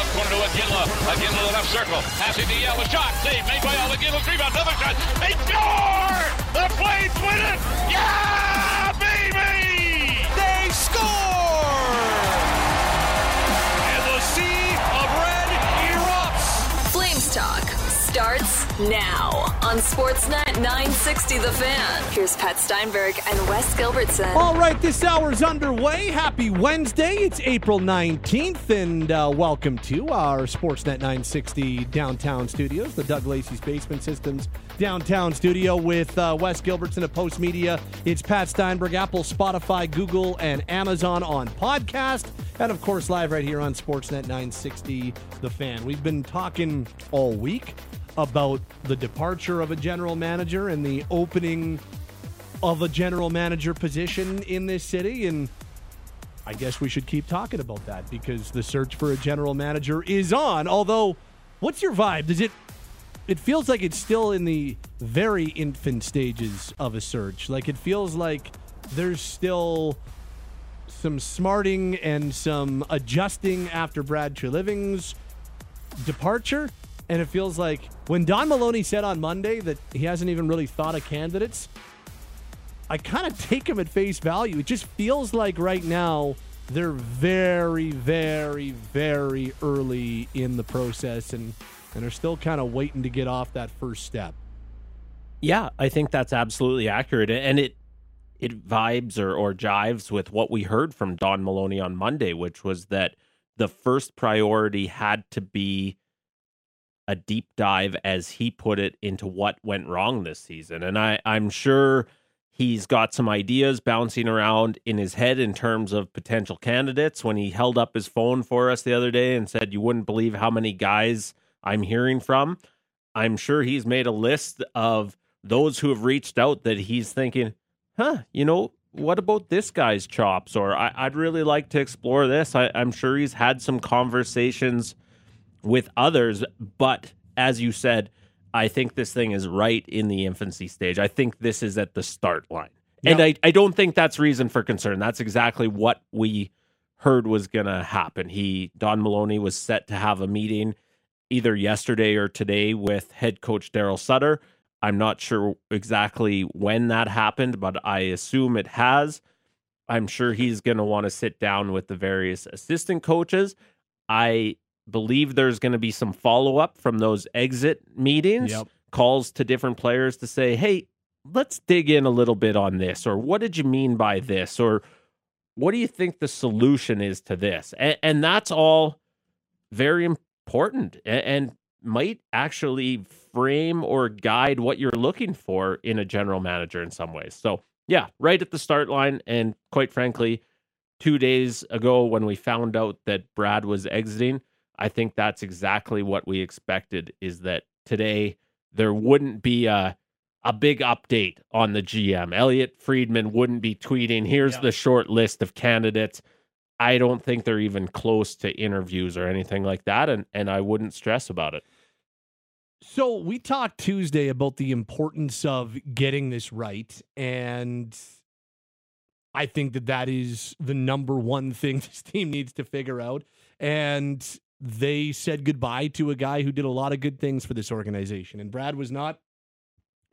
left corner to Iginla. Iginla the left circle. Passing to Yell. A shot. Save made by Yell. Iginla rebound. Another shot. They score! The Flames win it! Yeah, starts now on Sportsnet 960 The Fan. Here's Pat Steinberg and Wes Gilbertson. All right, this hour's underway. Happy Wednesday. It's April 19th, and uh, welcome to our Sportsnet 960 downtown studios, the Doug Lacey's Basement Systems downtown studio with uh, Wes Gilbertson of Postmedia. It's Pat Steinberg, Apple, Spotify, Google, and Amazon on podcast, and of course, live right here on Sportsnet 960 The Fan. We've been talking all week about the departure of a general manager and the opening of a general manager position in this city and I guess we should keep talking about that because the search for a general manager is on. Although, what's your vibe? Does it it feels like it's still in the very infant stages of a search. Like it feels like there's still some smarting and some adjusting after Brad Treliving's departure. And it feels like when Don Maloney said on Monday that he hasn't even really thought of candidates, I kind of take him at face value. It just feels like right now they're very, very, very early in the process and, and are still kind of waiting to get off that first step. Yeah, I think that's absolutely accurate. And it it vibes or, or jives with what we heard from Don Maloney on Monday, which was that the first priority had to be a deep dive, as he put it, into what went wrong this season. And I, I'm sure he's got some ideas bouncing around in his head in terms of potential candidates. When he held up his phone for us the other day and said, You wouldn't believe how many guys I'm hearing from, I'm sure he's made a list of those who have reached out that he's thinking, huh, you know, what about this guy's chops? Or I, would really like to explore this. I, I'm sure he's had some conversations with others, but as you said, I think this thing is right in the infancy stage. I think this is at the start line. And I, I don't think that's reason for concern. That's exactly what we heard was going to happen. He, Don Maloney, was set to have a meeting either yesterday or today with head coach Daryl Sutter. I'm not sure exactly when that happened, but I assume it has. I'm sure he's going to want to sit down with the various assistant coaches. I believe there's going to be some follow up from those exit meetings, yep. calls to different players to say, hey, let's dig in a little bit on this, or what did you mean by this, or what do you think the solution is to this? And, and that's all very important and, and might actually frame or guide what you're looking for in a general manager in some ways. So, yeah, right at the start line. And quite frankly, two days ago when we found out that Brad was exiting, I think that's exactly what we expected is that today there wouldn't be a a big update on the GM. Elliot Friedman wouldn't be tweeting, here's yeah. the short list of candidates. I don't think they're even close to interviews or anything like that and and I wouldn't stress about it. So we talked Tuesday about the importance of getting this right and I think that that is the number one thing this team needs to figure out. And they said goodbye to a guy who did a lot of good things for this organization. And Brad was not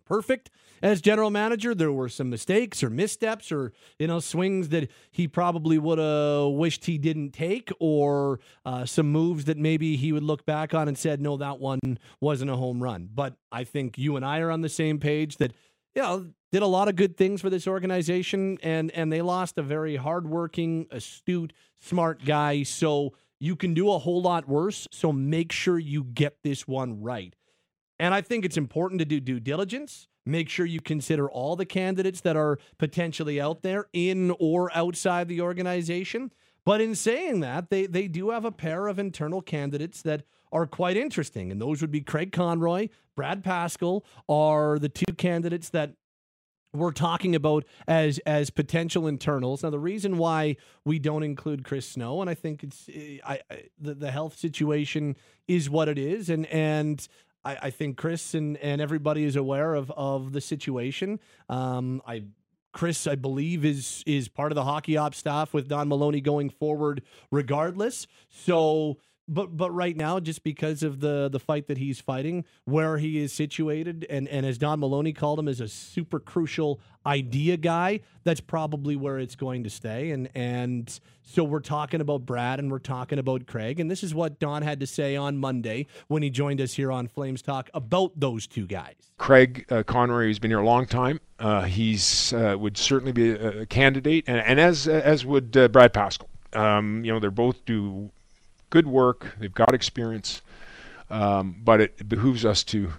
perfect as general manager. There were some mistakes or missteps or, you know, swings that he probably would have wished he didn't take or uh, some moves that maybe he would look back on and said, no, that one wasn't a home run. But I think you and I are on the same page that, you know, did a lot of good things for this organization and and they lost a very hardworking, astute, smart guy. So you can do a whole lot worse. So make sure you get this one right. And I think it's important to do due diligence. Make sure you consider all the candidates that are potentially out there in or outside the organization. But in saying that, they, they do have a pair of internal candidates that are quite interesting. And those would be Craig Conroy, Brad Pascall are the two candidates that we're talking about as as potential internals. Now, the reason why we don't include Chris Snow, and I think it's I, I the, the health situation is what it is, and and I, I think Chris and and everybody is aware of of the situation. Um, I Chris, I believe, is is part of the hockey ops staff with Don Maloney going forward, regardless. So but but right now, just because of the the fight that he's fighting, where he is situated, and and as Don Maloney called him, as a super crucial idea guy, that's probably where it's going to stay. And and so we're talking about Brad and we're talking about Craig, and this is what Don had to say on Monday when he joined us here on Flames Talk about those two guys. Craig uh, Conroy has been here a long time. Uh, he's uh, would certainly be a, a, candidate, and, and as as would uh, Brad Pascall. Um, you know, they're both do good work. They've got experience, um, but it behooves us to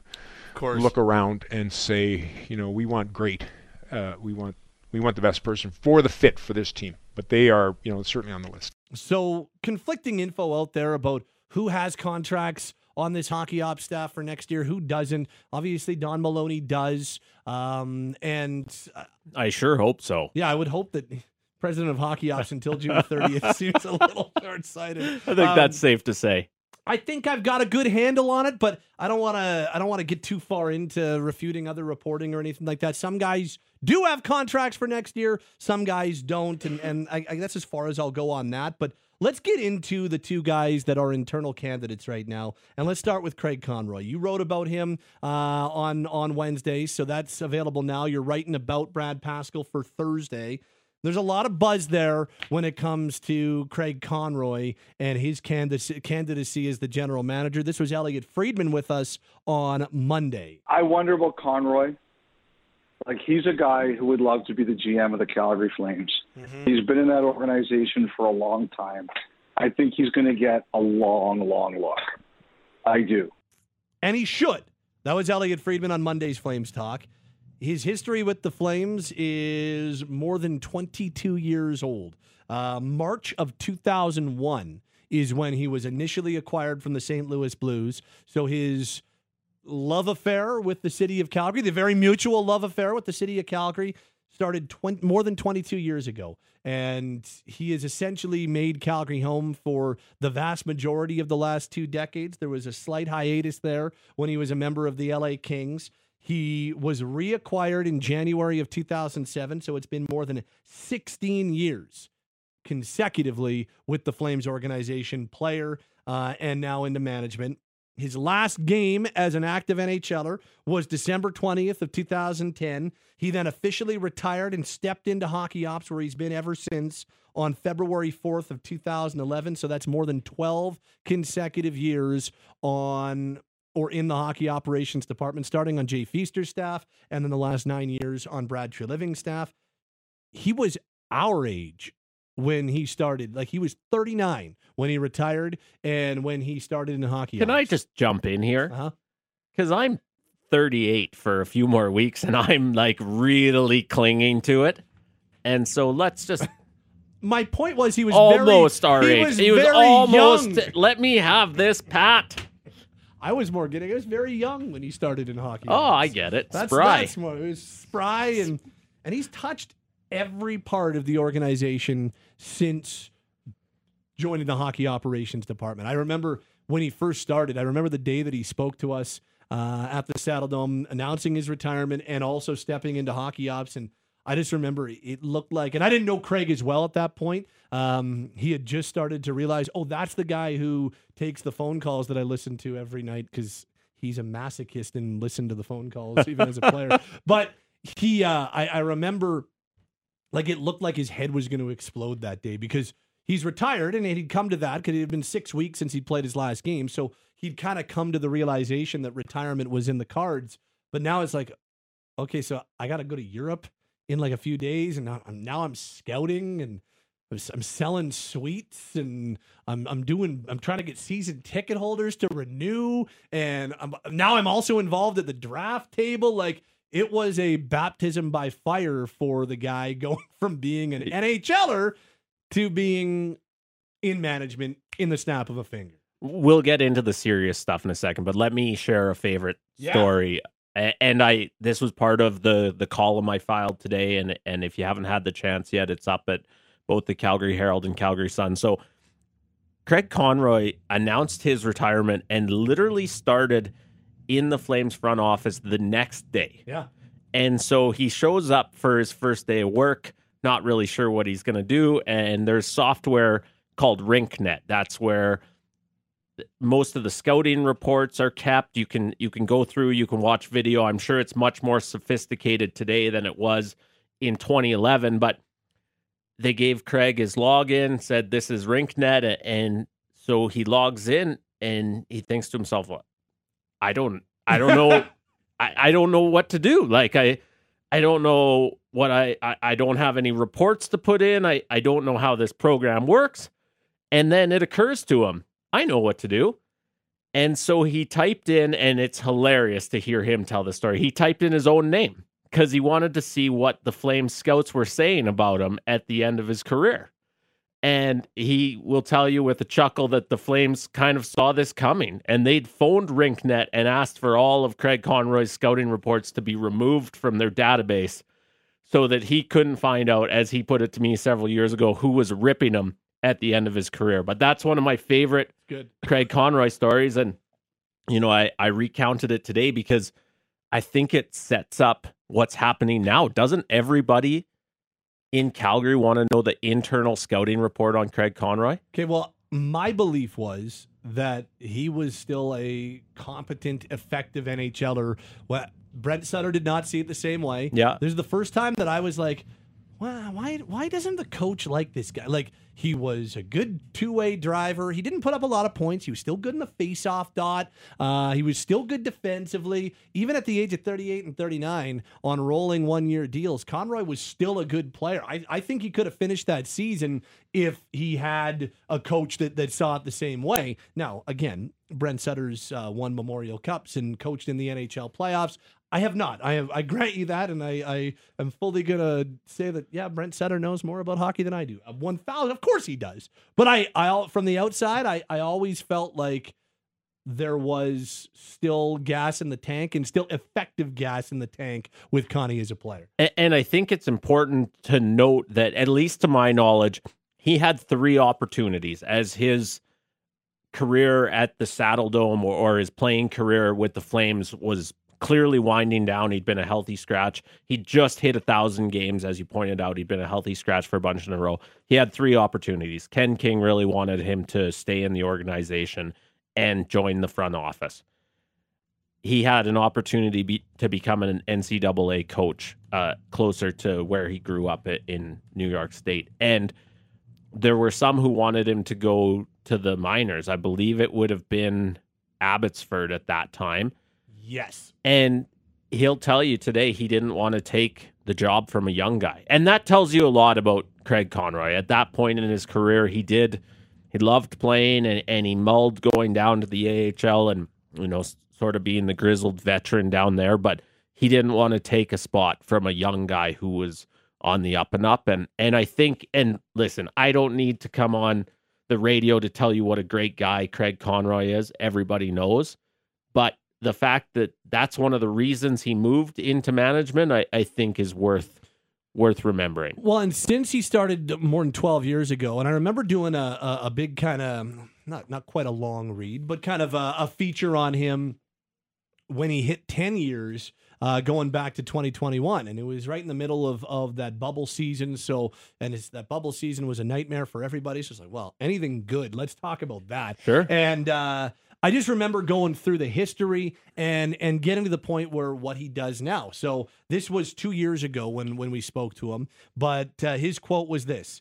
look around and say, you know, we want great. Uh, we want we want the best person for the fit for this team. But they are, you know, certainly on the list. So conflicting info out there about who has contracts on this hockey ops staff for next year, who doesn't. Obviously, Don Maloney does, um, and uh, I sure hope so. Yeah, I would hope that president of hockey ops until June 30th seems a little short sighted. I think um, that's safe to say. I think I've got a good handle on it, but I don't want to. I don't want to get too far into refuting other reporting or anything like that. Some guys do have contracts for next year. Some guys don't, and and I, I, that's as far as I'll go on that. But let's get into the two guys that are internal candidates right now, and let's start with Craig Conroy. You wrote about him uh, on on Wednesday, so that's available now. You're writing about Brad Pascall for Thursday. There's a lot of buzz there when it comes to Craig Conroy and his candidacy as the general manager. This was Elliot Friedman with us on Monday. I wonder about Conroy. Like he's a guy who would love to be the GM of the Calgary Flames. Mm-hmm. He's been in that organization for a long time. I think he's going to get a long, long look. I do. And he should. That was Elliot Friedman on Monday's Flames Talk. His history with the Flames is more than 22 years old. Uh, March of 2001 is when he was initially acquired from the St. Louis Blues. So his love affair with the city of Calgary, the very mutual love affair with the city of Calgary, started 20, more than 22 years ago. And he has essentially made Calgary home for the vast majority of the last two decades. There was a slight hiatus there when he was a member of the LA Kings. He was reacquired in January of 2007, so it's been more than 16 years consecutively with the Flames organization, player, uh, and now into management. His last game as an active NHLer was December 20th of 2010. He then officially retired and stepped into hockey ops where he's been ever since on February 4th of 2011. So that's more than 12 consecutive years on or in the hockey operations department, starting on Jay Feaster's staff and then the last nine years on Brad Treliving's staff. He was our age when he started. Like he was 39 when he retired and when he started in hockey. Can ops. I just jump in here? Because uh-huh. I'm 38 for a few more weeks and I'm like really clinging to it. And so let's just. My point was he was almost very, our he age. Was he was almost. Young. Let me have this, Pat. I was more getting. I was very young when he started in hockey. Oh, I get it. That's, spry. That's more. It was spry, and and he's touched every part of the organization since joining the hockey operations department. I remember when he first started. I remember the day that he spoke to us uh, at the Saddledome, announcing his retirement and also stepping into hockey ops and I just remember it looked like, and I didn't know Craig as well at that point. Um, he had just started to realize, oh, that's the guy who takes the phone calls that I listen to every night because he's a masochist and listened to the phone calls even as a player. But he, uh, I, I remember, like it looked like his head was going to explode that day because he's retired and he'd come to that because it had been six weeks since he'd played his last game. So he'd kind of come to the realization that retirement was in the cards. But now it's like, okay, so I got to go to Europe in like a few days, and now I'm, now I'm scouting and I'm, I'm selling suites and I'm I'm doing I'm trying to get season ticket holders to renew, and I'm, now I'm also involved at the draft table. Like it was a baptism by fire for the guy going from being an NHLer to being in management in the snap of a finger. We'll get into the serious stuff in a second, but let me share a favorite yeah. story and I this was part of the the column I filed today, and and if you haven't had the chance yet, it's up at both the Calgary Herald and Calgary Sun. So Craig Conroy announced his retirement and literally started in the Flames front office the next day. Yeah. And so he shows up for his first day of work, not really sure what he's going to do. And there's software called RinkNet. That's where most of the scouting reports are kept. You can you can go through, you can watch video. I'm sure it's much more sophisticated today than it was in 2011, but they gave Craig his login, said this is RinkNet, and so he logs in and he thinks to himself, "What? I don't, I don't know, I, I don't know what to do. Like I, I don't know what I, I, I don't have any reports to put in. I, I don't know how this program works." And then it occurs to him, I know what to do. And so he typed in, and it's hilarious to hear him tell the story. He typed in his own name because he wanted to see what the Flames scouts were saying about him at the end of his career. And he will tell you with a chuckle that the Flames kind of saw this coming and they'd phoned RinkNet and asked for all of Craig Conroy's scouting reports to be removed from their database so that he couldn't find out, as he put it to me several years ago, who was ripping him at the end of his career. But that's one of my favorite Good. Craig Conroy stories. And, you know, I, I recounted it today because I think it sets up what's happening now. Doesn't everybody in Calgary want to know the internal scouting report on Craig Conroy? Okay, well, my belief was that he was still a competent, effective NHLer. Well, Brent Sutter did not see it the same way. Yeah. This is the first time that I was like, why why doesn't the coach like this guy? Like he was a good two way driver. He didn't put up a lot of points. He was still good in the face off dot. Uh, he was still good defensively, even at the age of thirty eight and thirty nine on rolling one year deals. Conroy was still a good player. I, I think he could have finished that season if he had a coach that that saw it the same way. Now again, Brent Sutter's uh, won Memorial Cups and coached in the NHL playoffs. I have not. I have. I grant you that, and I, I am fully gonna say that. Yeah, Brent Sutter knows more about hockey than I do. One thousand, of course he does. But I, I from the outside, I, I always felt like there was still gas in the tank and still effective gas in the tank with Connie as a player. And, and I think it's important to note that, at least to my knowledge, he had three opportunities as his career at the Saddledome or, or his playing career with the Flames was clearly winding down. He'd been a healthy scratch. He just hit a thousand games, as you pointed out. He'd been a healthy scratch for a bunch in a row. He had three opportunities. Ken King really wanted him to stay in the organization and join the front office. He had an opportunity be, to become an NCAA coach uh, closer to where he grew up in New York State. And there were some who wanted him to go to the minors. I believe it would have been Abbotsford at that time. Yes. And he'll tell you today he didn't want to take the job from a young guy. And that tells you a lot about Craig Conroy. At that point in his career, he did he loved playing and, and he mulled going down to the AHL and you know sort of being the grizzled veteran down there, but he didn't want to take a spot from a young guy who was on the up and up and and I think and listen, I don't need to come on the radio to tell you what a great guy Craig Conroy is. Everybody knows. But the fact that that's one of the reasons he moved into management, I, I think is worth worth remembering. Well, and since he started more than 12 years ago, and I remember doing a, a, a big kind of, not, not quite a long read, but kind of a, a feature on him when he hit 10 years uh, going back to 2021 and it was right in the middle of, of that bubble season so and it's, that bubble season was a nightmare for everybody so it's like well anything good let's talk about that Sure. and uh, I just remember going through the history and and getting to the point where what he does now. So this was two years ago when when we spoke to him, but uh, his quote was this: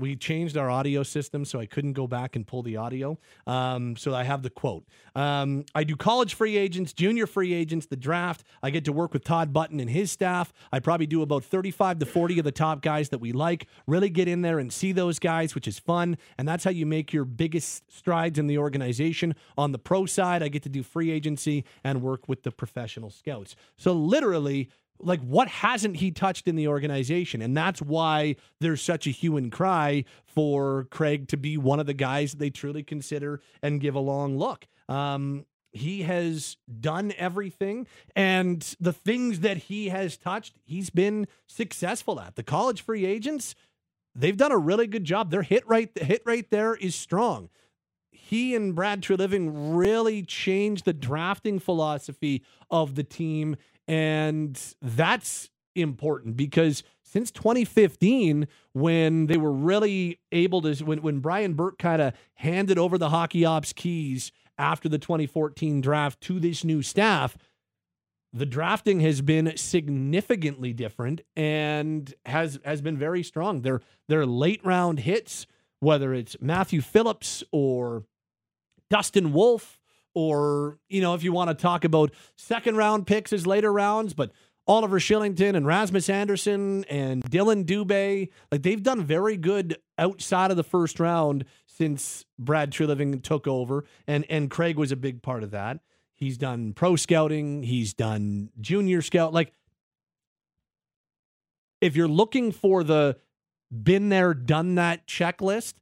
we changed our audio system, so I couldn't go back and pull the audio. Um, so I have the quote. Um, I do college free agents, junior free agents, the draft. I get to work with Todd Button and his staff. I probably do about 35 to 40 of the top guys that we like. Really get in there and see those guys, which is fun. And that's how you make your biggest strides in the organization. On the pro side, I get to do free agency and work with the professional scouts. So literally, like what hasn't he touched in the organization? And that's why there's such a hue and cry for craig to be one of the guys that they truly consider and give a long look. Um, he has done everything and the things that he has touched he's been successful at. The college free agents they've done a really good job. Their hit rate the hit rate there is strong. He and Brad Treliving really changed the drafting philosophy of the team and that's important because since 2015, when they were really able to, when, when Brian Burke kind of handed over the hockey ops keys after the 2014 draft to this new staff, the drafting has been significantly different and has has been very strong. Their their late round hits, whether it's Matthew Phillips or Dustin Wolf, or you know, if you want to talk about second round picks as later rounds, but Oliver Kylington and Rasmus Andersson and Dylan Dubé, like they've done very good outside of the first round since Brad Treliving took over, and and Craig was a big part of that. He's done pro scouting, he's done junior scout. Like, if you're looking for the been there, done that checklist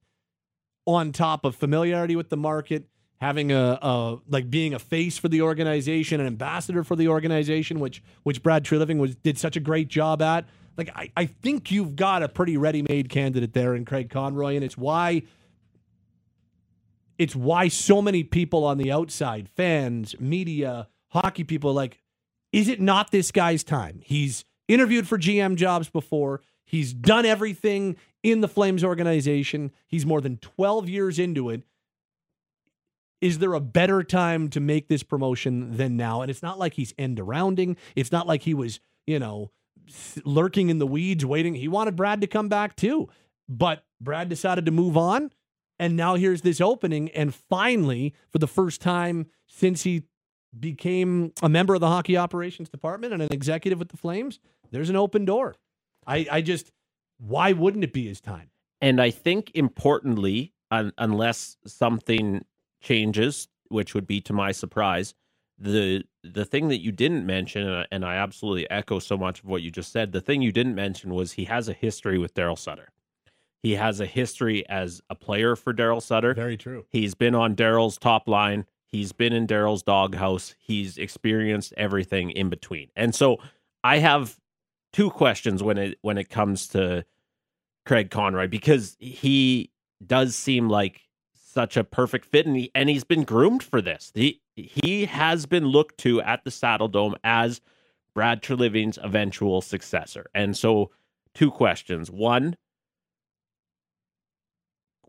on top of familiarity with the market, having a, a like being a face for the organization, an ambassador for the organization, which which Brad Treliving was did such a great job at. Like I, I think you've got a pretty ready-made candidate there in Craig Conroy, and it's why it's why so many people on the outside, fans, media, hockey people, like, is it not this guy's time? He's interviewed for GM jobs before. He's done everything in the Flames organization. He's more than 12 years into it is there a better time to make this promotion than now? And it's not like he's end arounding. It's not like he was, you know, lurking in the weeds waiting. He wanted Brad to come back too. But Brad decided to move on. And now here's this opening. And finally, for the first time since he became a member of the hockey operations department and an executive with the Flames, there's an open door. I, I just, why wouldn't it be his time? And I think importantly, un- unless something changes, which would be to my surprise. The the thing that you didn't mention, and I absolutely echo so much of what you just said. The thing you didn't mention was he has a history with Daryl Sutter. He has a history as a player for Daryl Sutter. Very true. He's been on Daryl's top line. He's been in Daryl's doghouse. He's experienced everything in between. And so I have two questions when it when it comes to Craig Conroy because he does seem like such a perfect fit, and he and he's been groomed for this. He he has been looked to at the Saddledome as Brad Treliving's eventual successor. And so, two questions: one,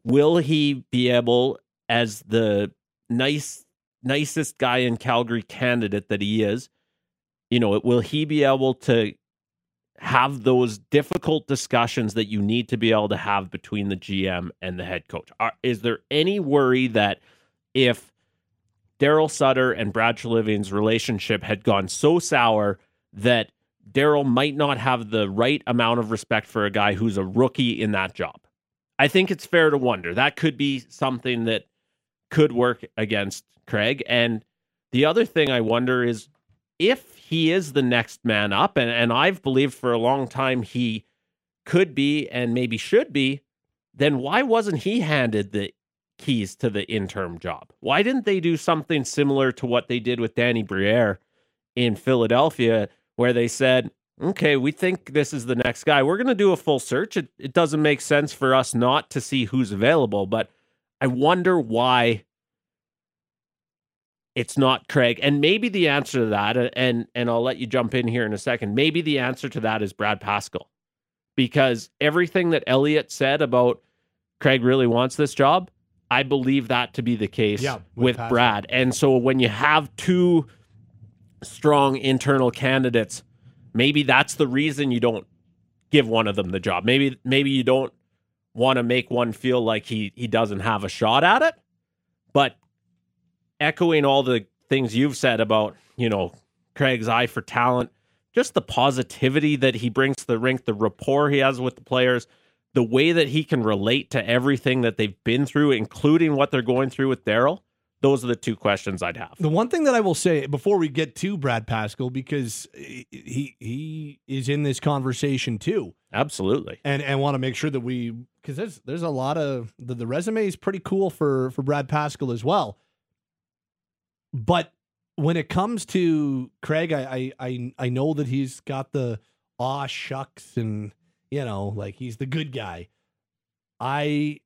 will he be able, as the nice nicest guy in Calgary candidate that he is, you know, will he be able to have those difficult discussions that you need to be able to have between the GM and the head coach. Are, is there any worry that if Daryl Sutter and Brad Treliving's relationship had gone so sour that Daryl might not have the right amount of respect for a guy who's a rookie in that job? I think it's fair to wonder. That could be something that could work against Craig. And the other thing I wonder is if he is the next man up, and, and I've believed for a long time he could be and maybe should be, then why wasn't he handed the keys to the interim job? Why didn't they do something similar to what they did with Danny Briere in Philadelphia, where they said, okay, we think this is the next guy. We're going to do a full search. It, it doesn't make sense for us not to see who's available, but I wonder why it's not Craig. And maybe the answer to that, uh, and and I'll let you jump in here in a second. Maybe the answer to that is Brad Pascall, because everything that Elliot said about Craig really wants this job, I believe that to be the case yeah, with, with Brad. And so when you have two strong internal candidates, maybe that's the reason you don't give one of them the job. Maybe maybe you don't want to make one feel like he he doesn't have a shot at it. But echoing all the things you've said about, you know, Craig's eye for talent, just the positivity that he brings to the rink, the rapport he has with the players, the way that he can relate to everything that they've been through, including what they're going through with Daryl. Those are the two questions I'd have. The one thing that I will say before we get to Brad Pascall, because he he is in this conversation too, absolutely, and and want to make sure that we because there's there's a lot of the, the resume is pretty cool for for Brad Pascall as well. But when it comes to Craig, I I I know that he's got the aw shucks and you know like he's the good guy. I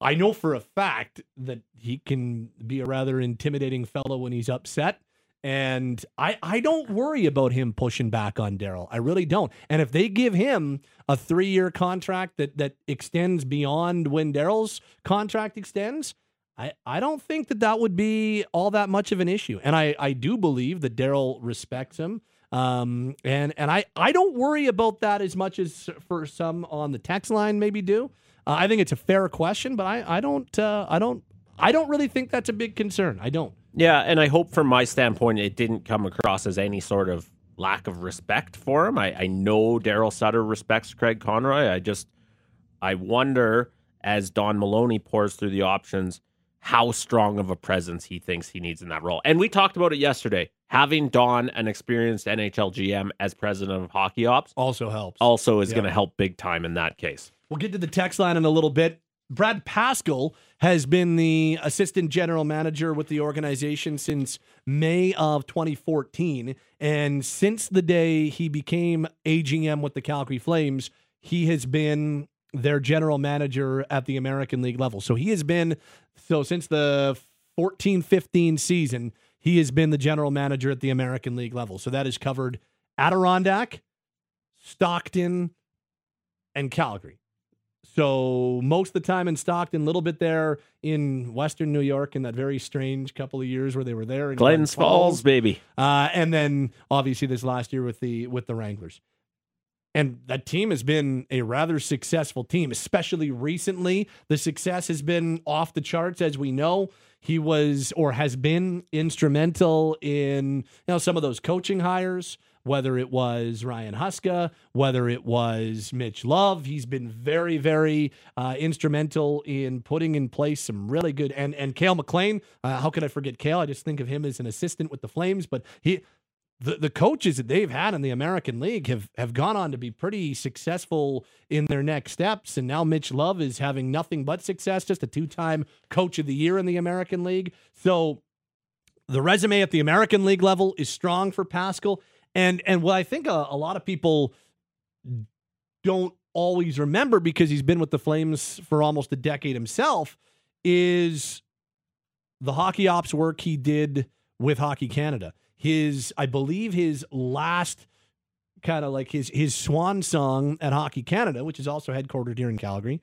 I know for a fact that he can be a rather intimidating fellow when he's upset And I, I don't worry about him pushing back on Daryl. I really don't. And if they give him a three year contract that, that extends beyond when Daryl's contract extends, I, I don't think that that would be all that much of an issue. And I, I do believe that Daryl respects him. Um, and and I, I don't worry about that as much as for some on the text line maybe do. Uh, I think it's a fair question, but I, I don't uh, I don't I don't really think that's a big concern. I don't. Yeah, and I hope from my standpoint it didn't come across as any sort of lack of respect for him. I, I know Daryl Sutter respects Craig Conroy. I just I wonder as Don Maloney pours through the options how strong of a presence he thinks he needs in that role. And we talked about it yesterday. Having Don, an experienced NHL GM, as president of hockey ops also helps. Also is yeah. going to help big time in that case. We'll get to the text line in a little bit. Brad Pascall has been the assistant general manager with the organization since May of 2014. And since the day he became AGM with the Calgary Flames, he has been their general manager at the American League level. So he has been, so since the 14 15 season, he has been the general manager at the American League level. So that has covered Adirondack, Stockton, and Calgary. So most of the time in Stockton, a little bit there in Western New York in that very strange couple of years where they were there in Glens, Glens Falls, Falls, baby. Uh, and then obviously this last year with the with the Wranglers. And that team has been a rather successful team, especially recently. The success has been off the charts, as we know. He was or has been instrumental in you know some of those coaching hires whether it was Ryan Huska, whether it was Mitch Love. He's been very, very uh, instrumental in putting in place some really good and and Cail MacLean. Uh, how can I forget Cail? I just think of him as an assistant with the Flames, but he. The, the coaches that they've had in the American League have, have gone on to be pretty successful in their next steps. And now Mitch Love is having nothing but success, just a two time coach of the year in the American League. So the resume at the American League level is strong for Pascall. And and what I think a, a lot of people don't always remember because he's been with the Flames for almost a decade himself is the hockey ops work he did with Hockey Canada. His, I believe, his last kind of like his his swan song at Hockey Canada, which is also headquartered here in Calgary,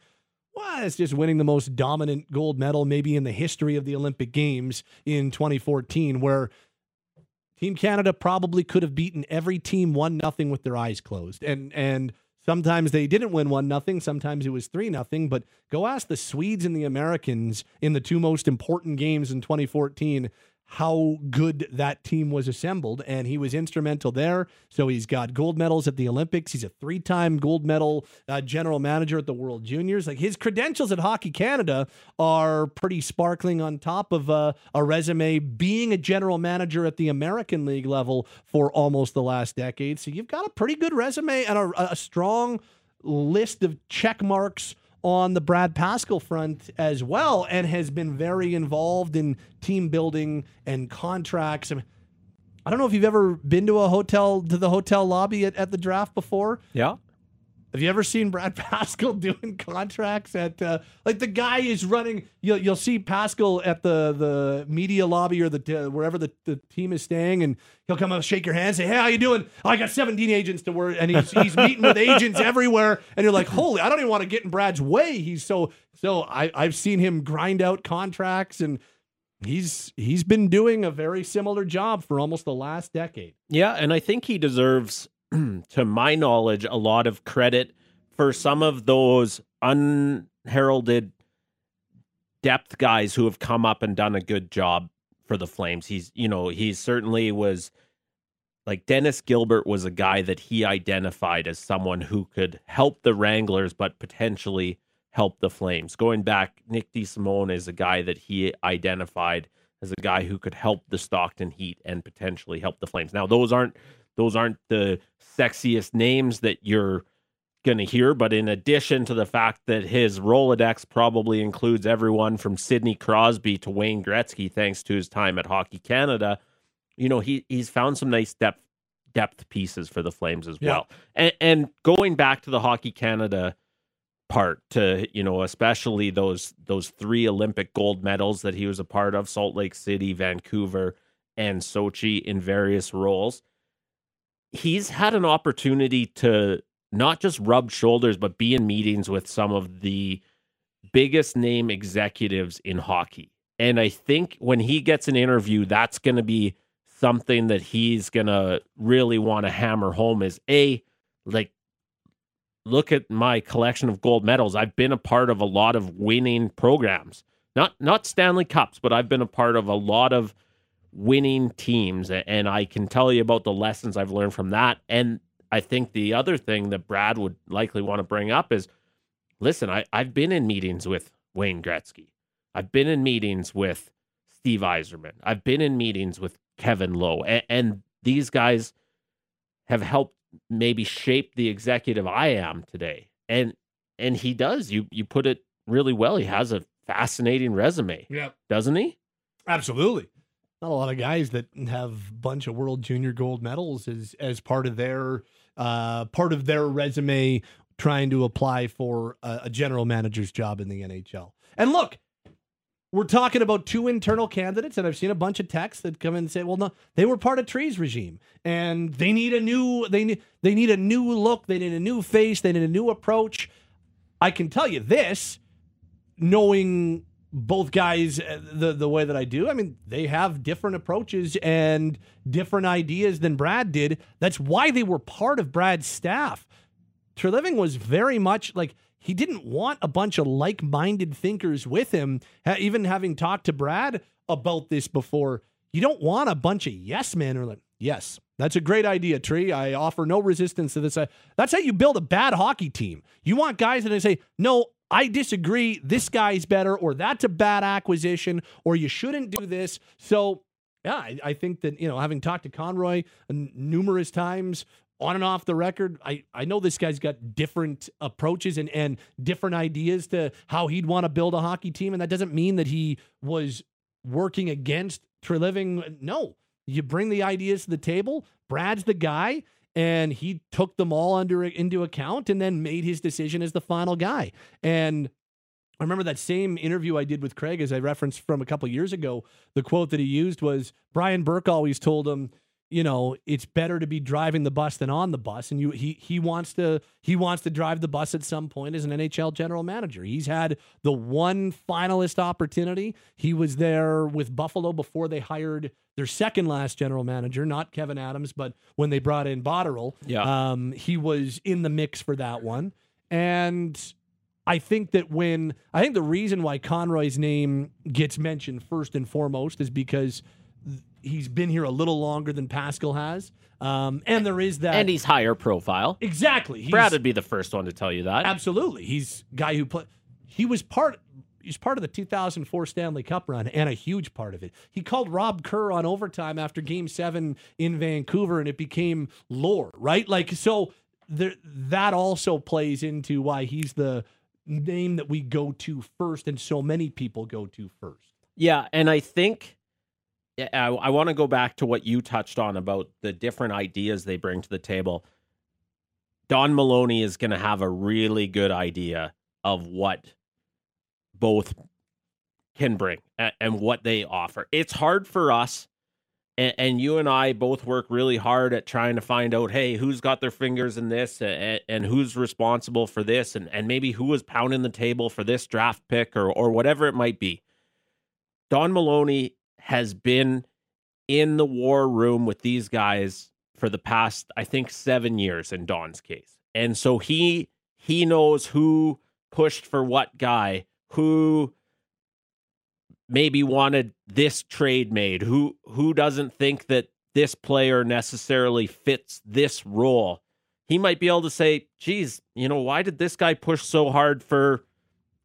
was just winning the most dominant gold medal maybe in the history of the Olympic Games in 2014, where Team Canada probably could have beaten every team one nothing with their eyes closed. And and sometimes they didn't win one nothing, sometimes it was three nothing, but go ask the Swedes and the Americans in the two most important games in 2014 how good that team was assembled, and he was instrumental there. So he's got gold medals at the Olympics. He's a three-time gold medal uh, general manager at the World Juniors. Like his credentials at Hockey Canada are pretty sparkling. On top of uh, a resume being a general manager at the American League level for almost the last decade, so you've got a pretty good resume and a, a strong list of check marks on the Brad Pascall front as well and has been very involved in team building and contracts. I don't know if you've ever been to a hotel to the hotel lobby at, at the draft before. Yeah. Have you ever seen Brad Pascall doing contracts at uh, like the guy is running? You'll you'll see Pascall at the the media lobby or the uh, wherever the, the team is staying, and he'll come up, shake your hand, say, "Hey, how you doing? Oh, I got 17 agents to work," and he's he's meeting with agents everywhere, and you're like, "Holy! I don't even want to get in Brad's way." He's so so. I I've seen him grind out contracts and. He's he's been doing a very similar job for almost the last decade. Yeah, and I think he deserves to my knowledge, a lot of credit for some of those unheralded depth guys who have come up and done a good job for the Flames. He's, you know, he certainly was like Dennis Gilbert was a guy that he identified as someone who could help the Wranglers, but potentially help the Flames. Going back, Nick DeSimone is a guy that he identified as a guy who could help the Stockton Heat and potentially help the Flames. Now, those aren't those aren't the sexiest names that you're going to hear. But in addition to the fact that his Rolodex probably includes everyone from Sidney Crosby to Wayne Gretzky, thanks to his time at Hockey Canada, you know, he he's found some nice depth depth pieces for the Flames as well. And, and going back to the Hockey Canada part to you know especially those those three olympic gold medals that he was a part of salt lake city vancouver and Sochi in various roles. He's had an opportunity to not just rub shoulders, but be in meetings with some of the biggest name executives in hockey. And I think when he gets an interview, that's going to be something that he's going to really want to hammer home is A, like, look at my collection of gold medals. I've been a part of a lot of winning programs. Not not Stanley Cups, but I've been a part of a lot of winning teams and I can tell you about the lessons I've learned from that. And I think the other thing that Brad would likely want to bring up is listen, I, I've been in meetings with Wayne Gretzky. I've been in meetings with Steve Yzerman. I've been in meetings with Kevin Lowe. And, and these guys have helped maybe shape the executive I am today. And and he does. You you put it really well. He has a fascinating resume. Yeah. Doesn't he? Absolutely. Not a lot of guys that have a bunch of world junior gold medals as as part of their uh part of their resume trying to apply for a, a general manager's job in the NHL. And look, we're talking about two internal candidates, and I've seen a bunch of texts that come in and say, "Well, no, they were part of Tree's regime, and they need a new they need they need a new look, they need a new face, they need a new approach." I can tell you this, knowing both guys uh, the the way that I do. I mean, they have different approaches and different ideas than Brad did. That's why they were part of Brad's staff. Treliving was very much like he didn't want a bunch of like-minded thinkers with him. Even having talked to Brad about this before, you don't want a bunch of yes men or like, yes, that's a great idea, Tree. I offer no resistance to this. That's how you build a bad hockey team. You want guys that say, no, I disagree. This guy's better, or that's a bad acquisition, or you shouldn't do this. So, yeah, I, I think that, you know, having talked to Conroy numerous times, on and off the record, I, I know this guy's got different approaches and, and different ideas to how he'd want to build a hockey team. And that doesn't mean that he was working against Treliving. No, you bring the ideas to the table. Brad's the guy, and he took them all under into account and then made his decision as the final guy. And I remember that same interview I did with Craig, as I referenced from a couple years ago. The quote that he used was Brian Burke always told him, you know, it's better to be driving the bus than on the bus. And you he he wants to he wants to drive the bus at some point as an NHL general manager. He's had the one finalist opportunity. He was there with Buffalo before they hired their second last general manager, not Kevin Adams, but when they brought in Botterill. Yeah. Um, he was in the mix for that one. And I think that when I think the reason why Conroy's name gets mentioned first and foremost is because he's been here a little longer than Pascall has. Um, and there is that. And he's higher profile. Exactly. He's, Brad would be the first one to tell you that. Absolutely. He's guy who put. He was part. He's part of the 2004 Stanley Cup run and a huge part of it. He called Rob Kerr on overtime after Game Seven in Vancouver, and it became lore, right? Like so. There, that also plays into why he's the name that we go to first, and so many people go to first. Yeah, and I think I, I want to go back to what you touched on about the different ideas they bring to the table. Don Maloney is going to have a really good idea of what both can bring and, and what they offer. It's hard for us, and, and, you and I both work really hard at trying to find out, hey, who's got their fingers in this, and, and who's responsible for this, and, and maybe who was pounding the table for this draft pick or or whatever it might be. Don Maloney has been in the war room with these guys for the past, I think, seven years in Don's case. And so he he knows who pushed for what guy, who maybe wanted this trade made, who who doesn't think that this player necessarily fits this role. He might be able to say, geez, you know, why did this guy push so hard for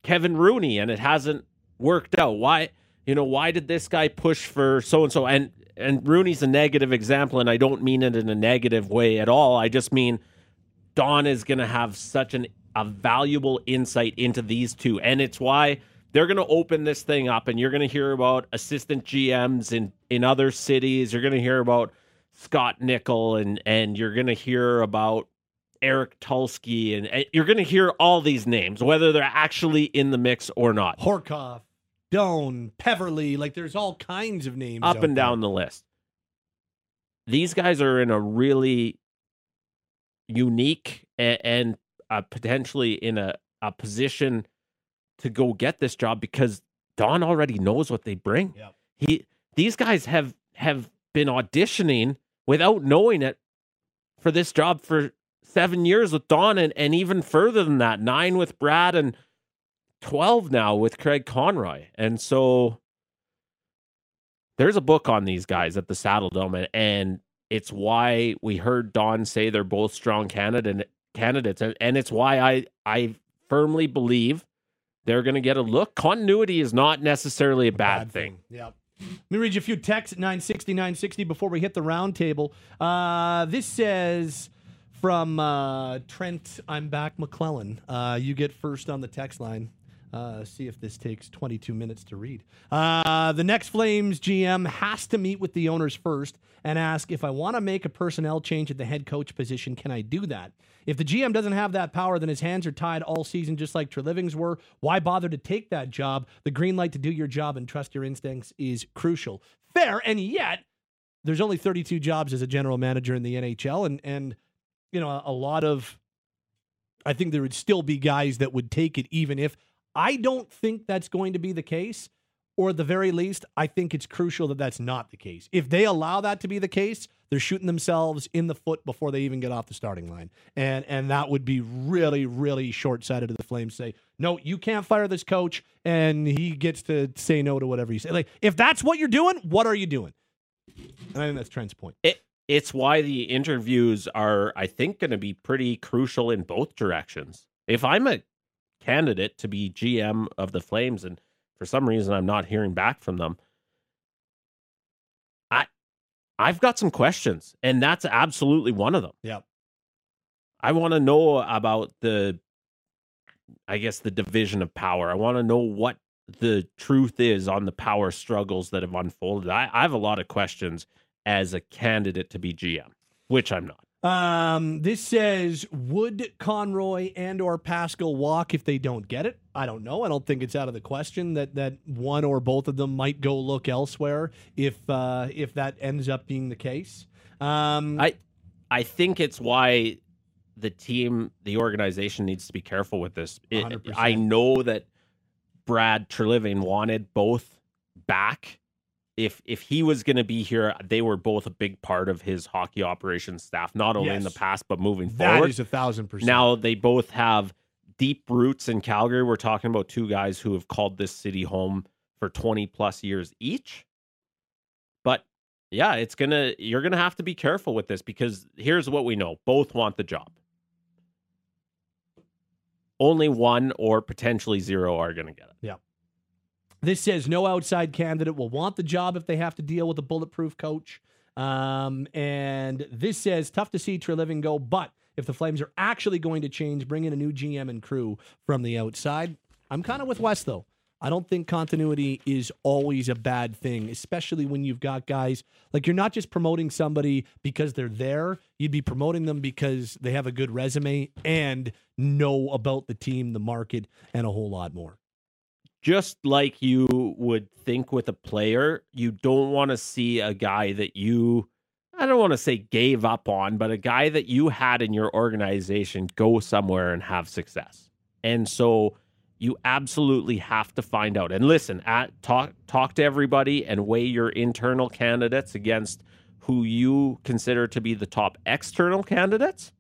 Kevin Rooney and it hasn't worked out? Why you know, why did this guy push for so and so? And and Rooney's a negative example, and I don't mean it in a negative way at all. I just mean Don is going to have such an a valuable insight into these two, and it's why they're going to open this thing up, and you're going to hear about assistant GMs in in other cities. You're going to hear about Scott Nichol, and and you're going to hear about Eric Tulsky, and, and you're going to hear all these names, whether they're actually in the mix or not. Horcoff. Doan, Peverley. like there's all kinds of names up and down the list. these guys are in a really unique and, and uh, potentially in a, a position to go get this job because Don already knows what they bring. Yep. He these guys have have been auditioning without knowing it for this job for seven years with Don and, and even further than that, nine with Brad and twelve now with Craig Conroy. And so there's a book on these guys at the Saddledome, and, and it's why we heard Don say they're both strong candidate candidates, and, and it's why I I firmly believe they're going to get a look. Continuity is not necessarily a bad, Bad thing. Yep. Let me read you a few texts at 960, 960 before we hit the roundtable. Uh, this says from uh, Trent, I'm back, McClellan. Uh, you get first on the text line. Uh, see if this takes 22 minutes to read. Uh, the next Flames GM has to meet with the owners first and ask if I want to make a personnel change at the head coach position, can I do that? If the GM doesn't have that power, then his hands are tied all season, just like Treliving's were. Why bother to take that job? The green light to do your job and trust your instincts is crucial. Fair, and yet there's only 32 jobs as a general manager in the NHL, and and you know a lot of. I think there would still be guys that would take it, even if I don't think that's going to be the case, or at the very least, I think it's crucial that that's not the case. If they allow that to be the case, they're shooting themselves in the foot before they even get off the starting line, and and that would be really really short sighted of the Flames. Say no, you can't fire this coach, and he gets to say no to whatever you say. Like if that's what you're doing, what are you doing? And I think that's Trent's point. It, it's why the interviews are, I think, going to be pretty crucial in both directions. If I'm a candidate to be GM of the Flames, and for some reason I'm not hearing back from them, I I've got some questions, and that's absolutely one of them. Yep. I want to know about the, I guess, the division of power. I want to know what the truth is on the power struggles that have unfolded. I, I have a lot of questions as a candidate to be GM, which I'm not. Um, this says, would Conroy and or Pascall walk if they don't get it? I don't know. I don't think it's out of the question that that one or both of them might go look elsewhere if uh, if that ends up being the case. Um, I I think it's why the team, the organization needs to be careful with this. It- I know that Brad Treliving wanted both back. If if he was going to be here, they were both a big part of his hockey operations staff, not only in the past but moving that forward. is a thousand percent. Now they both have deep roots in Calgary. We're talking about two guys who have called this city home for 20 plus years each. But yeah, it's to you're going to have to be careful with this because here's what we know. Both want the job. Only one or potentially zero are going to get it. This says no outside candidate will want the job if they have to deal with a bulletproof coach. Um, and this says tough to see Treliving go, but if the Flames are actually going to change, bring in a new GM and crew from the outside. I'm kind of with Wes though. I don't think continuity is always a bad thing, especially when you've got guys like you're not just promoting somebody because they're there. You'd be promoting them because they have a good resume and know about the team, the market, and a whole lot more. Just like you would think with a player, you don't want to see a guy that you, I don't want to say gave up on, but a guy that you had in your organization go somewhere and have success. And so you absolutely have to find out and listen at talk talk to everybody and weigh your internal candidates against who you consider to be the top external candidates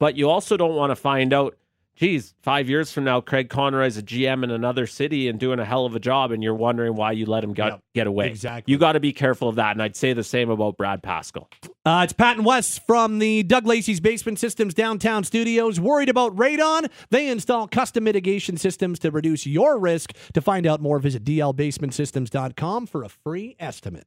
but you also don't want to find out geez, five years from now, Craig Conroy is a GM in another city and doing a hell of a job, and you're wondering why you let him get, Yep, get away. exactly. You got to be careful of that. And I'd say the same about Brad Pascall. Uh, it's Pat and Wes from the Doug Lacey's Basement Systems downtown studios. Worried about radon? They install custom mitigation systems to reduce your risk. To find out more, visit dlbasementsystems.com for a free estimate.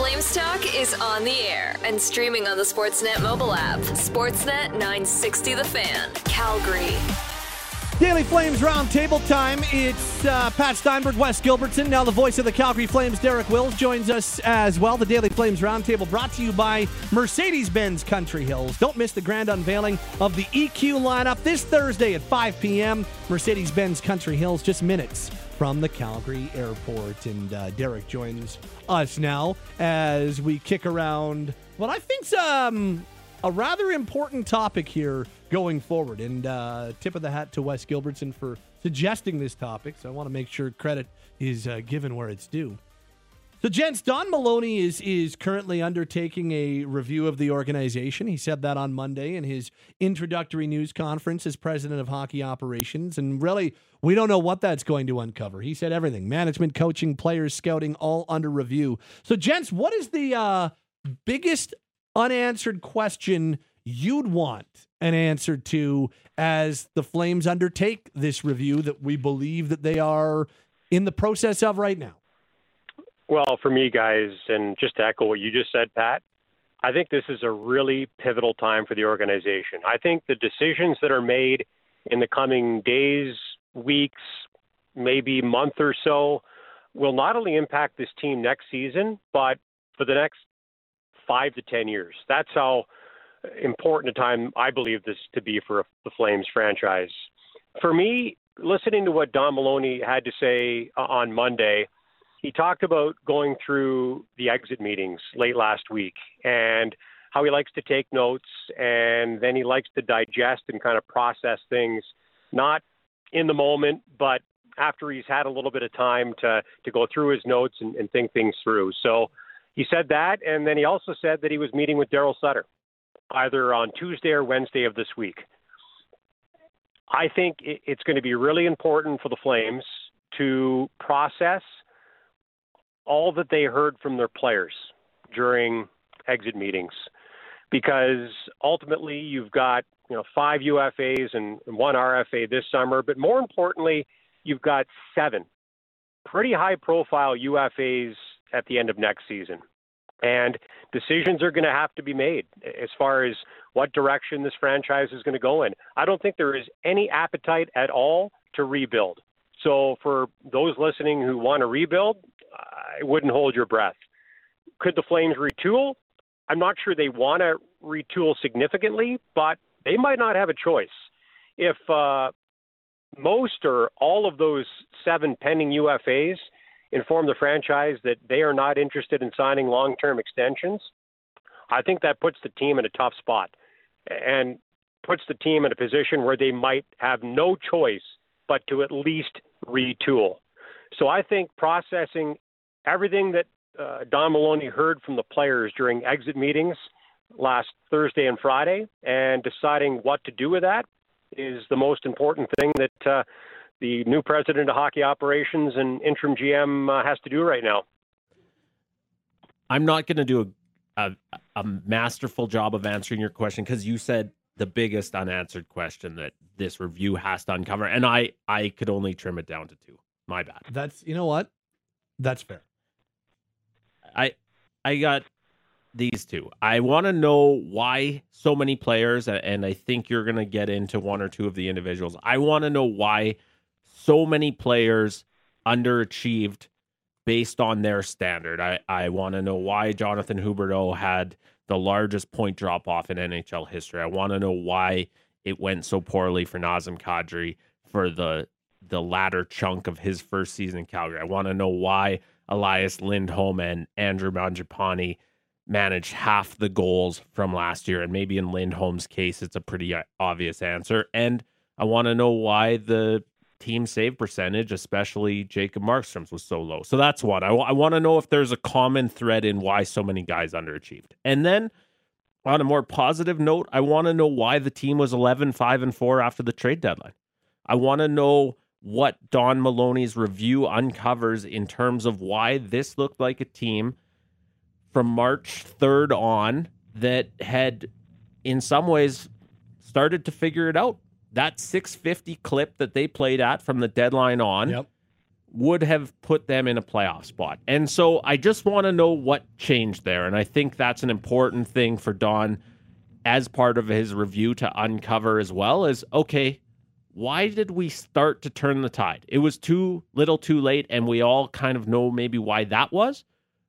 Flames Talk is on the air and streaming on the Sportsnet mobile app. Sportsnet 960 The Fan, Calgary. Daily Flames Roundtable time. It's uh, Pat Steinberg, Wes Gilbertson. Now the voice of the Calgary Flames, Derek Wills, joins us as well. The Daily Flames Roundtable brought to you by Mercedes-Benz Country Hills. Don't miss the grand unveiling of the EQ lineup this Thursday at 5 p.m. Mercedes-Benz Country Hills, just minutes from the Calgary airport. And uh, Derek joins us now as we kick around what I think's um, a rather important topic here going forward. And uh, tip of the hat to Wes Gilbertson for suggesting this topic. So I want to make sure credit is uh, given where it's due. So, gents, Don Maloney is is currently undertaking a review of the organization. He said that on Monday in his introductory news conference as president of hockey operations. And really, we don't know what that's going to uncover. He said everything: management, coaching, players, scouting, all under review. So, gents, what is the uh, biggest unanswered question you'd want an answer to as the Flames undertake this review that we believe that they are in the process of right now? Well, for me, guys, and just to echo what you just said, Pat, I think this is a really pivotal time for the organization. I think the decisions that are made in the coming days, weeks, maybe month or so will not only impact this team next season, but for the next five to 10 years. That's how important a time I believe this to be for the Flames franchise. For me, listening to what Don Maloney had to say on Monday, he talked about going through the exit meetings late last week and how he likes to take notes and then he likes to digest and kind of process things, not in the moment, but after he's had a little bit of time to, to go through his notes and, and think things through. So he said that, and then he also said that he was meeting with Daryl Sutter either on Tuesday or Wednesday of this week. I think it's going to be really important for the Flames to process all that they heard from their players during exit meetings because ultimately you've got you know five UFAs and one RFA this summer, but more importantly, you've got seven pretty high profile UFAs at the end of next season. And decisions are going to have to be made as far as what direction this franchise is going to go in. I don't think there is any appetite at all to rebuild. So, for those listening who want to rebuild, wouldn't hold your breath. Could the Flames retool? I'm not sure they want to retool significantly, but they might not have a choice. If uh, most or all of those seven pending UFAs inform the franchise that they are not interested in signing long term extensions, I think that puts the team in a tough spot and puts the team in a position where they might have no choice but to at least retool. So I think processing everything that uh, Don Maloney heard from the players during exit meetings last Thursday and Friday and deciding what to do with that is the most important thing that uh, the new president of hockey operations and interim GM uh, has to do right now. I'm not going to do a, a, a masterful job of answering your question because you said the biggest unanswered question that this review has to uncover, and I I could only trim it down to two. My bad. That's you know what, that's fair. I I got these two. I want to know why so many players, and I think you're going to get into one or two of the individuals. I want to know why so many players underachieved based on their standard. I, I want to know why Jonathan Huberdeau had the largest point drop off in NHL history. I want to know why it went so poorly for Nazem Kadri for the the latter chunk of his first season in Calgary. I want to know why Elias Lindholm and Andrew Mangiapane managed half the goals from last year. And maybe in Lindholm's case, it's a pretty uh, obvious answer. And I want to know why the team save percentage, especially Jacob Markstrom's, was so low. So that's one. I, w- I want to know if there's a common thread in why so many guys underachieved. And then on a more positive note, I want to know why the team was 11, 5, and 4 after the trade deadline. I want to know what Don Maloney's review uncovers in terms of why this looked like a team from March 3rd on that had, in some ways, started to figure it out that 650 clip that they played at from the deadline on yep. would have put them in a playoff spot. And so I just want to know what changed there. And I think that's an important thing for Don as part of his review to uncover as well is okay, why did we start to turn the tide? It was too little too late, and we all kind of know maybe why that was.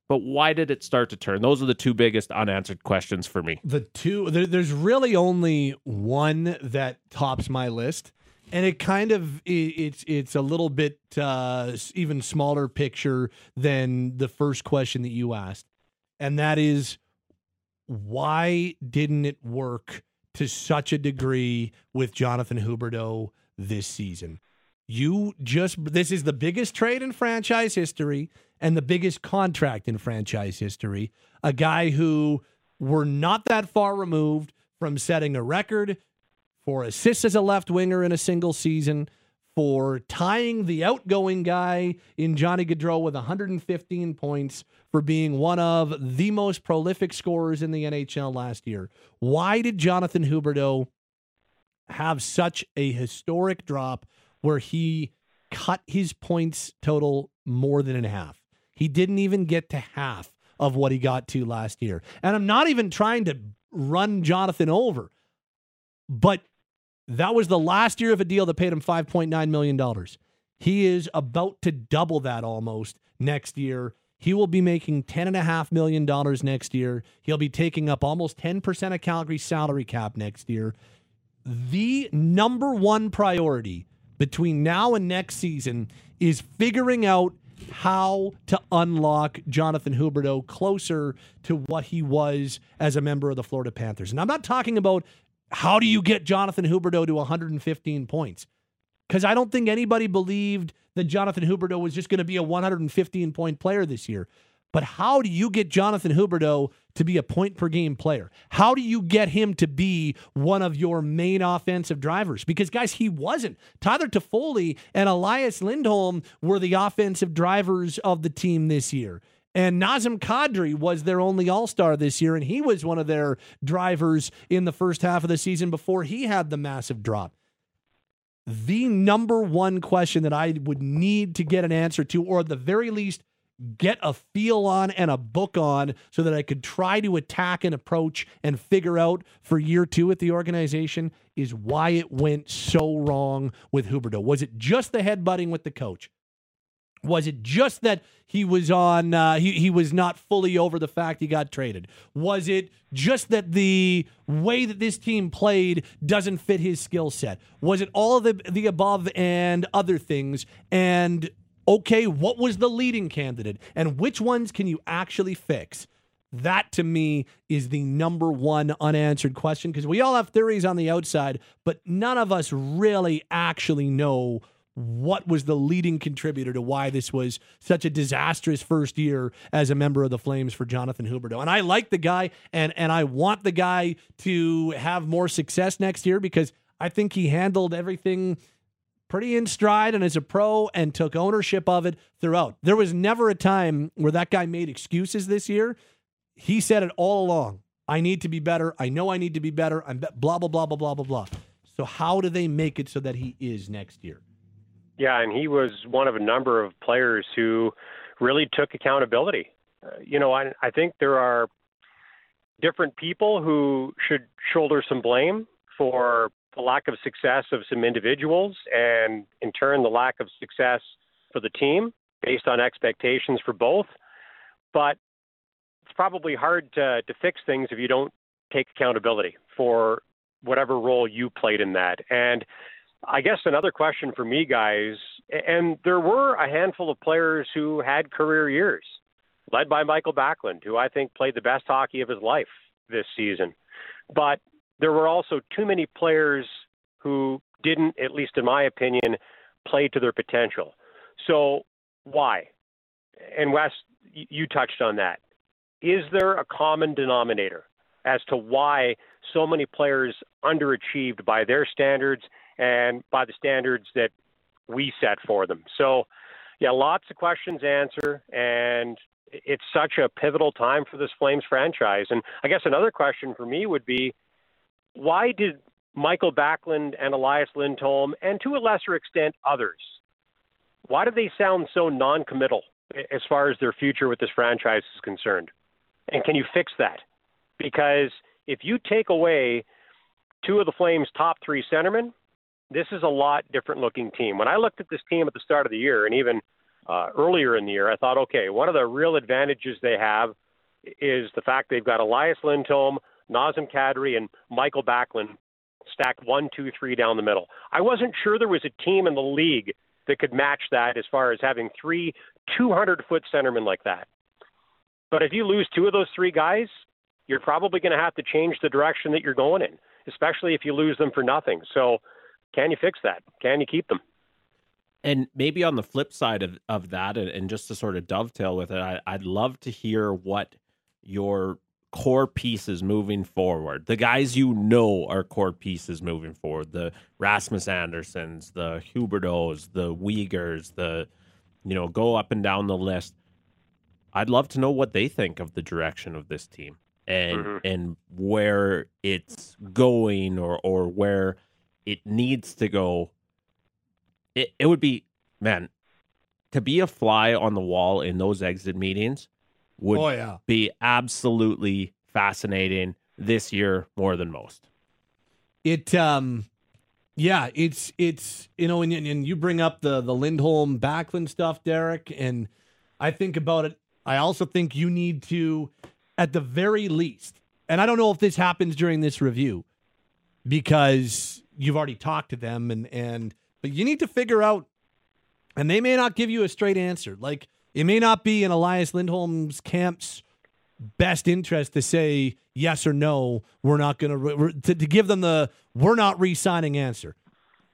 But why did it start to turn? Those are the two biggest unanswered questions for me. The two, there, there's really only one that tops my list, and it kind of it's it's a little bit uh, even smaller picture than the first question that you asked, and that is why didn't it work to such a degree with Jonathan Huberdeau this season? You just this is the biggest trade in franchise history and the biggest contract in franchise history. A guy who we're not that far removed from setting a record for assists as a left winger in a single season, for tying the outgoing guy in Johnny Gaudreau with 115 points for being one of the most prolific scorers in the NHL last year. Why did Jonathan Huberdeau have such a historic drop where he cut his points total more than in half? He didn't even get to half of what he got to last year. And I'm not even trying to run Jonathan over, but that was the last year of a deal that paid him $5.9 million. He is about to double that almost next year. He will be making $10.5 million next year. He'll be taking up almost 10% of Calgary's salary cap next year. The number one priority between now and next season is figuring out how to unlock Jonathan Huberdeau closer to what he was as a member of the Florida Panthers. And I'm not talking about how do you get Jonathan Huberdeau to 115 points? Because I don't think anybody believed that Jonathan Huberdeau was just going to be a 115 point player this year. But how do you get Jonathan Huberdeau to be a point per game player? How do you get him to be one of your main offensive drivers? Because, guys, he wasn't. Tyler Toffoli and Elias Lindholm were the offensive drivers of the team this year. And Nazem Kadri was their only All Star this year, and he was one of their drivers in the first half of the season before he had the massive drop. The number one question that I would need to get an answer to, or at the very least, get a feel on and a book on so that I could try to attack and approach and figure out for year two at the organization is why it went so wrong with Huberdeau. Was it just the headbutting with the coach? Was it just that he was on? Uh, he he was not fully over the fact he got traded. Was it just that the way that this team played doesn't fit his skill set? Was it all of the the above and other things? And okay, what was the leading candidate, and which ones can you actually fix? That to me is the number one unanswered question because we all have theories on the outside, but none of us really actually know what was the leading contributor to why this was such a disastrous first year as a member of the Flames for Jonathan Huberdeau. And I like the guy and and I want the guy to have more success next year because I think he handled everything pretty in stride and as a pro and took ownership of it throughout. There was never a time where that guy made excuses this year. He said it all along. I need to be better. I know I need to be better. I'm be- blah blah blah blah blah blah blah. So how do they make it so that he is next year? Yeah, and he was one of a number of players who really took accountability. Uh, you know, I, I think there are different people who should shoulder some blame for the lack of success of some individuals and, in turn, the lack of success for the team based on expectations for both. But it's probably hard to, to fix things if you don't take accountability for whatever role you played in that. And I guess another question for me, guys, and there were a handful of players who had career years, led by Michael Backlund, who I think played the best hockey of his life this season. But there were also too many players who didn't, at least in my opinion, play to their potential. So why? And Wes, you touched on that. Is there a common denominator as to why so many players underachieved by their standards and by the standards that we set for them. So, yeah, lots of questions answer, and it's such a pivotal time for this Flames franchise. And I guess another question for me would be why did Michael Backlund and Elias Lindholm, and to a lesser extent others, why do they sound so non-committal as far as their future with this franchise is concerned? And can you fix that? Because if you take away two of the Flames' top three centermen, this is a lot different looking team. When I looked at this team at the start of the year and even uh, earlier in the year, I thought, okay, one of the real advantages they have is the fact they've got Elias Lindholm, Nazem Kadri, and Michael Backlund stacked one, two, three down the middle. I wasn't sure there was a team in the league that could match that as far as having three 200 foot centermen like that. But if you lose two of those three guys, you're probably going to have to change the direction that you're going in, especially if you lose them for nothing. So, can you fix that? Can you keep them? And maybe on the flip side of, of that, and, just to sort of dovetail with it, I, I'd love to hear what your core pieces moving forward. The guys you know are core pieces moving forward. The Rasmus Anderssons, the Huberdeaus, the Weegars, the you know, go up and down the list. I'd love to know what they think of the direction of this team and mm-hmm. and where it's going or or where it needs to go. It it would be man to be a fly on the wall in those exit meetings would oh, yeah. be absolutely fascinating this year more than most. It um yeah, it's it's you know, and, and you bring up the the Lindholm Backlund stuff, Derek, and I think about it. I also think you need to, at the very least, and I don't know if this happens during this review, because you've already talked to them, and and but you need to figure out, and they may not give you a straight answer. Like it may not be in Elias Lindholm's camp's best interest to say yes or no. We're not going to to give them the we're not re-signing answer.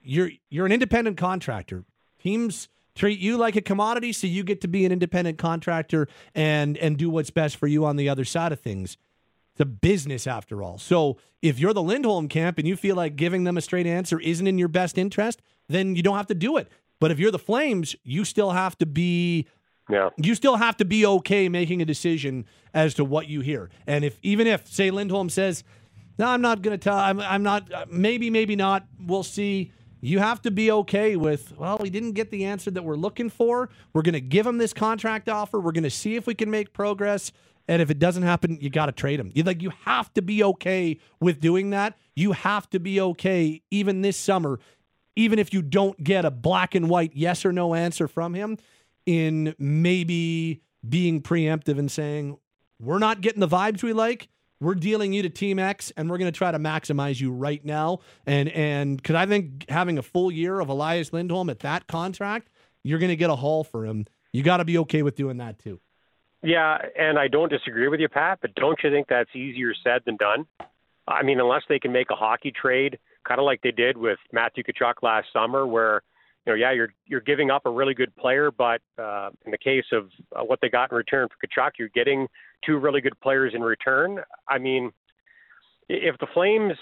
You're you're an independent contractor. Teams treat you like a commodity, so you get to be an independent contractor and and do what's best for you on the other side of things. It's a business after all. So if you're the Lindholm camp and you feel like giving them a straight answer isn't in your best interest, then you don't have to do it. But if you're the Flames, you still have to be yeah. You still have to be okay making a decision as to what you hear. And if even if say Lindholm says, "No, I'm not going to tell. I'm, I'm not. Uh, maybe, maybe not. We'll see." You have to be okay with. Well, we didn't get the answer that we're looking for. We're going to give him this contract offer. We're going to see if we can make progress. And if it doesn't happen, you got to trade him. You like you have to be okay with doing that. You have to be okay even this summer, even if you don't get a black and white yes or no answer from him in maybe being preemptive and saying, we're not getting the vibes we like. We're dealing you to Team X, and we're going to try to maximize you right now. And and because I think having a full year of Elias Lindholm at that contract, you're going to get a haul for him. You got to be okay with doing that too. Yeah, and I don't disagree with you, Pat. But don't you think that's easier said than done? I mean, unless they can make a hockey trade, kind of like they did with Matthew Tkachuk last summer, where you know, yeah, you're you're giving up a really good player, but uh, in the case of uh, what they got in return for Tkachuk, you're getting two really good players in return. I mean, if the Flames,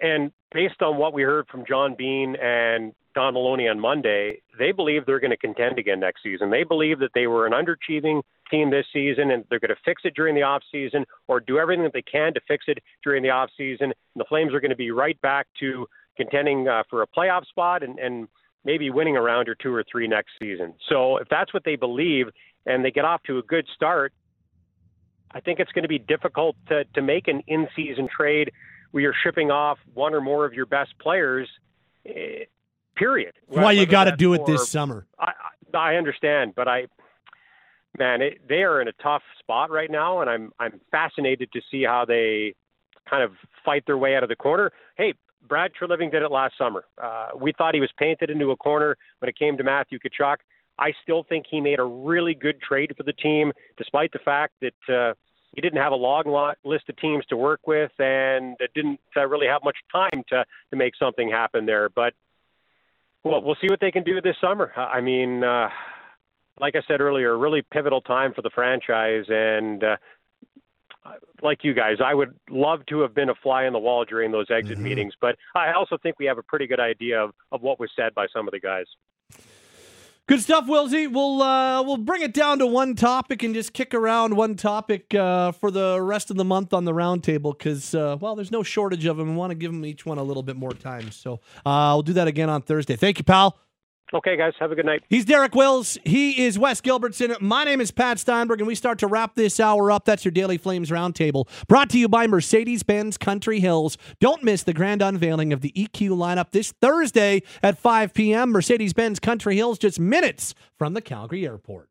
and based on what we heard from John Bean and Don Maloney on Monday, they believe they're going to contend again next season. They believe that they were an underachieving team this season, and they're going to fix it during the off season, or do everything that they can to fix it during the off season. And the Flames are going to be right back to contending uh, for a playoff spot and and maybe winning a round or two or three next season. So if that's what they believe and they get off to a good start, I think it's going to be difficult to, to make an in season trade where you're shipping off one or more of your best players, eh, period. Why you got to do it this summer. I, I understand, but I, man, it, they are in a tough spot right now, and I'm I'm fascinated to see how they kind of fight their way out of the corner. Hey, Brad Treliving did it last summer. Uh, we thought he was painted into a corner when it came to Matthew Tkachuk. I still think he made a really good trade for the team, despite the fact that uh, he didn't have a long list of teams to work with and didn't uh, really have much time to to make something happen there. But well, we'll see what they can do this summer. I mean, uh, like I said earlier, a really pivotal time for the franchise, and uh, like you guys, I would love to have been a fly on the wall during those exit mm-hmm. meetings, but I also think we have a pretty good idea of, of what was said by some of the guys. Good stuff, Wilsey. We'll uh, we'll bring it down to one topic and just kick around one topic uh, for the rest of the month on the roundtable because uh, well, there's no shortage of them. We want to give them each one a little bit more time, so uh, I'll do that again on Thursday. Thank you, pal. Okay, guys, have a good night. He's Derek Wills. He is Wes Gilbertson. My name is Pat Steinberg, and we start to wrap this hour up. That's your Daily Flames Roundtable, brought to you by Mercedes Benz Country Hills. Don't miss the grand unveiling of the EQ lineup this Thursday at 5 p.m. Mercedes Benz Country Hills, just minutes from the Calgary airport.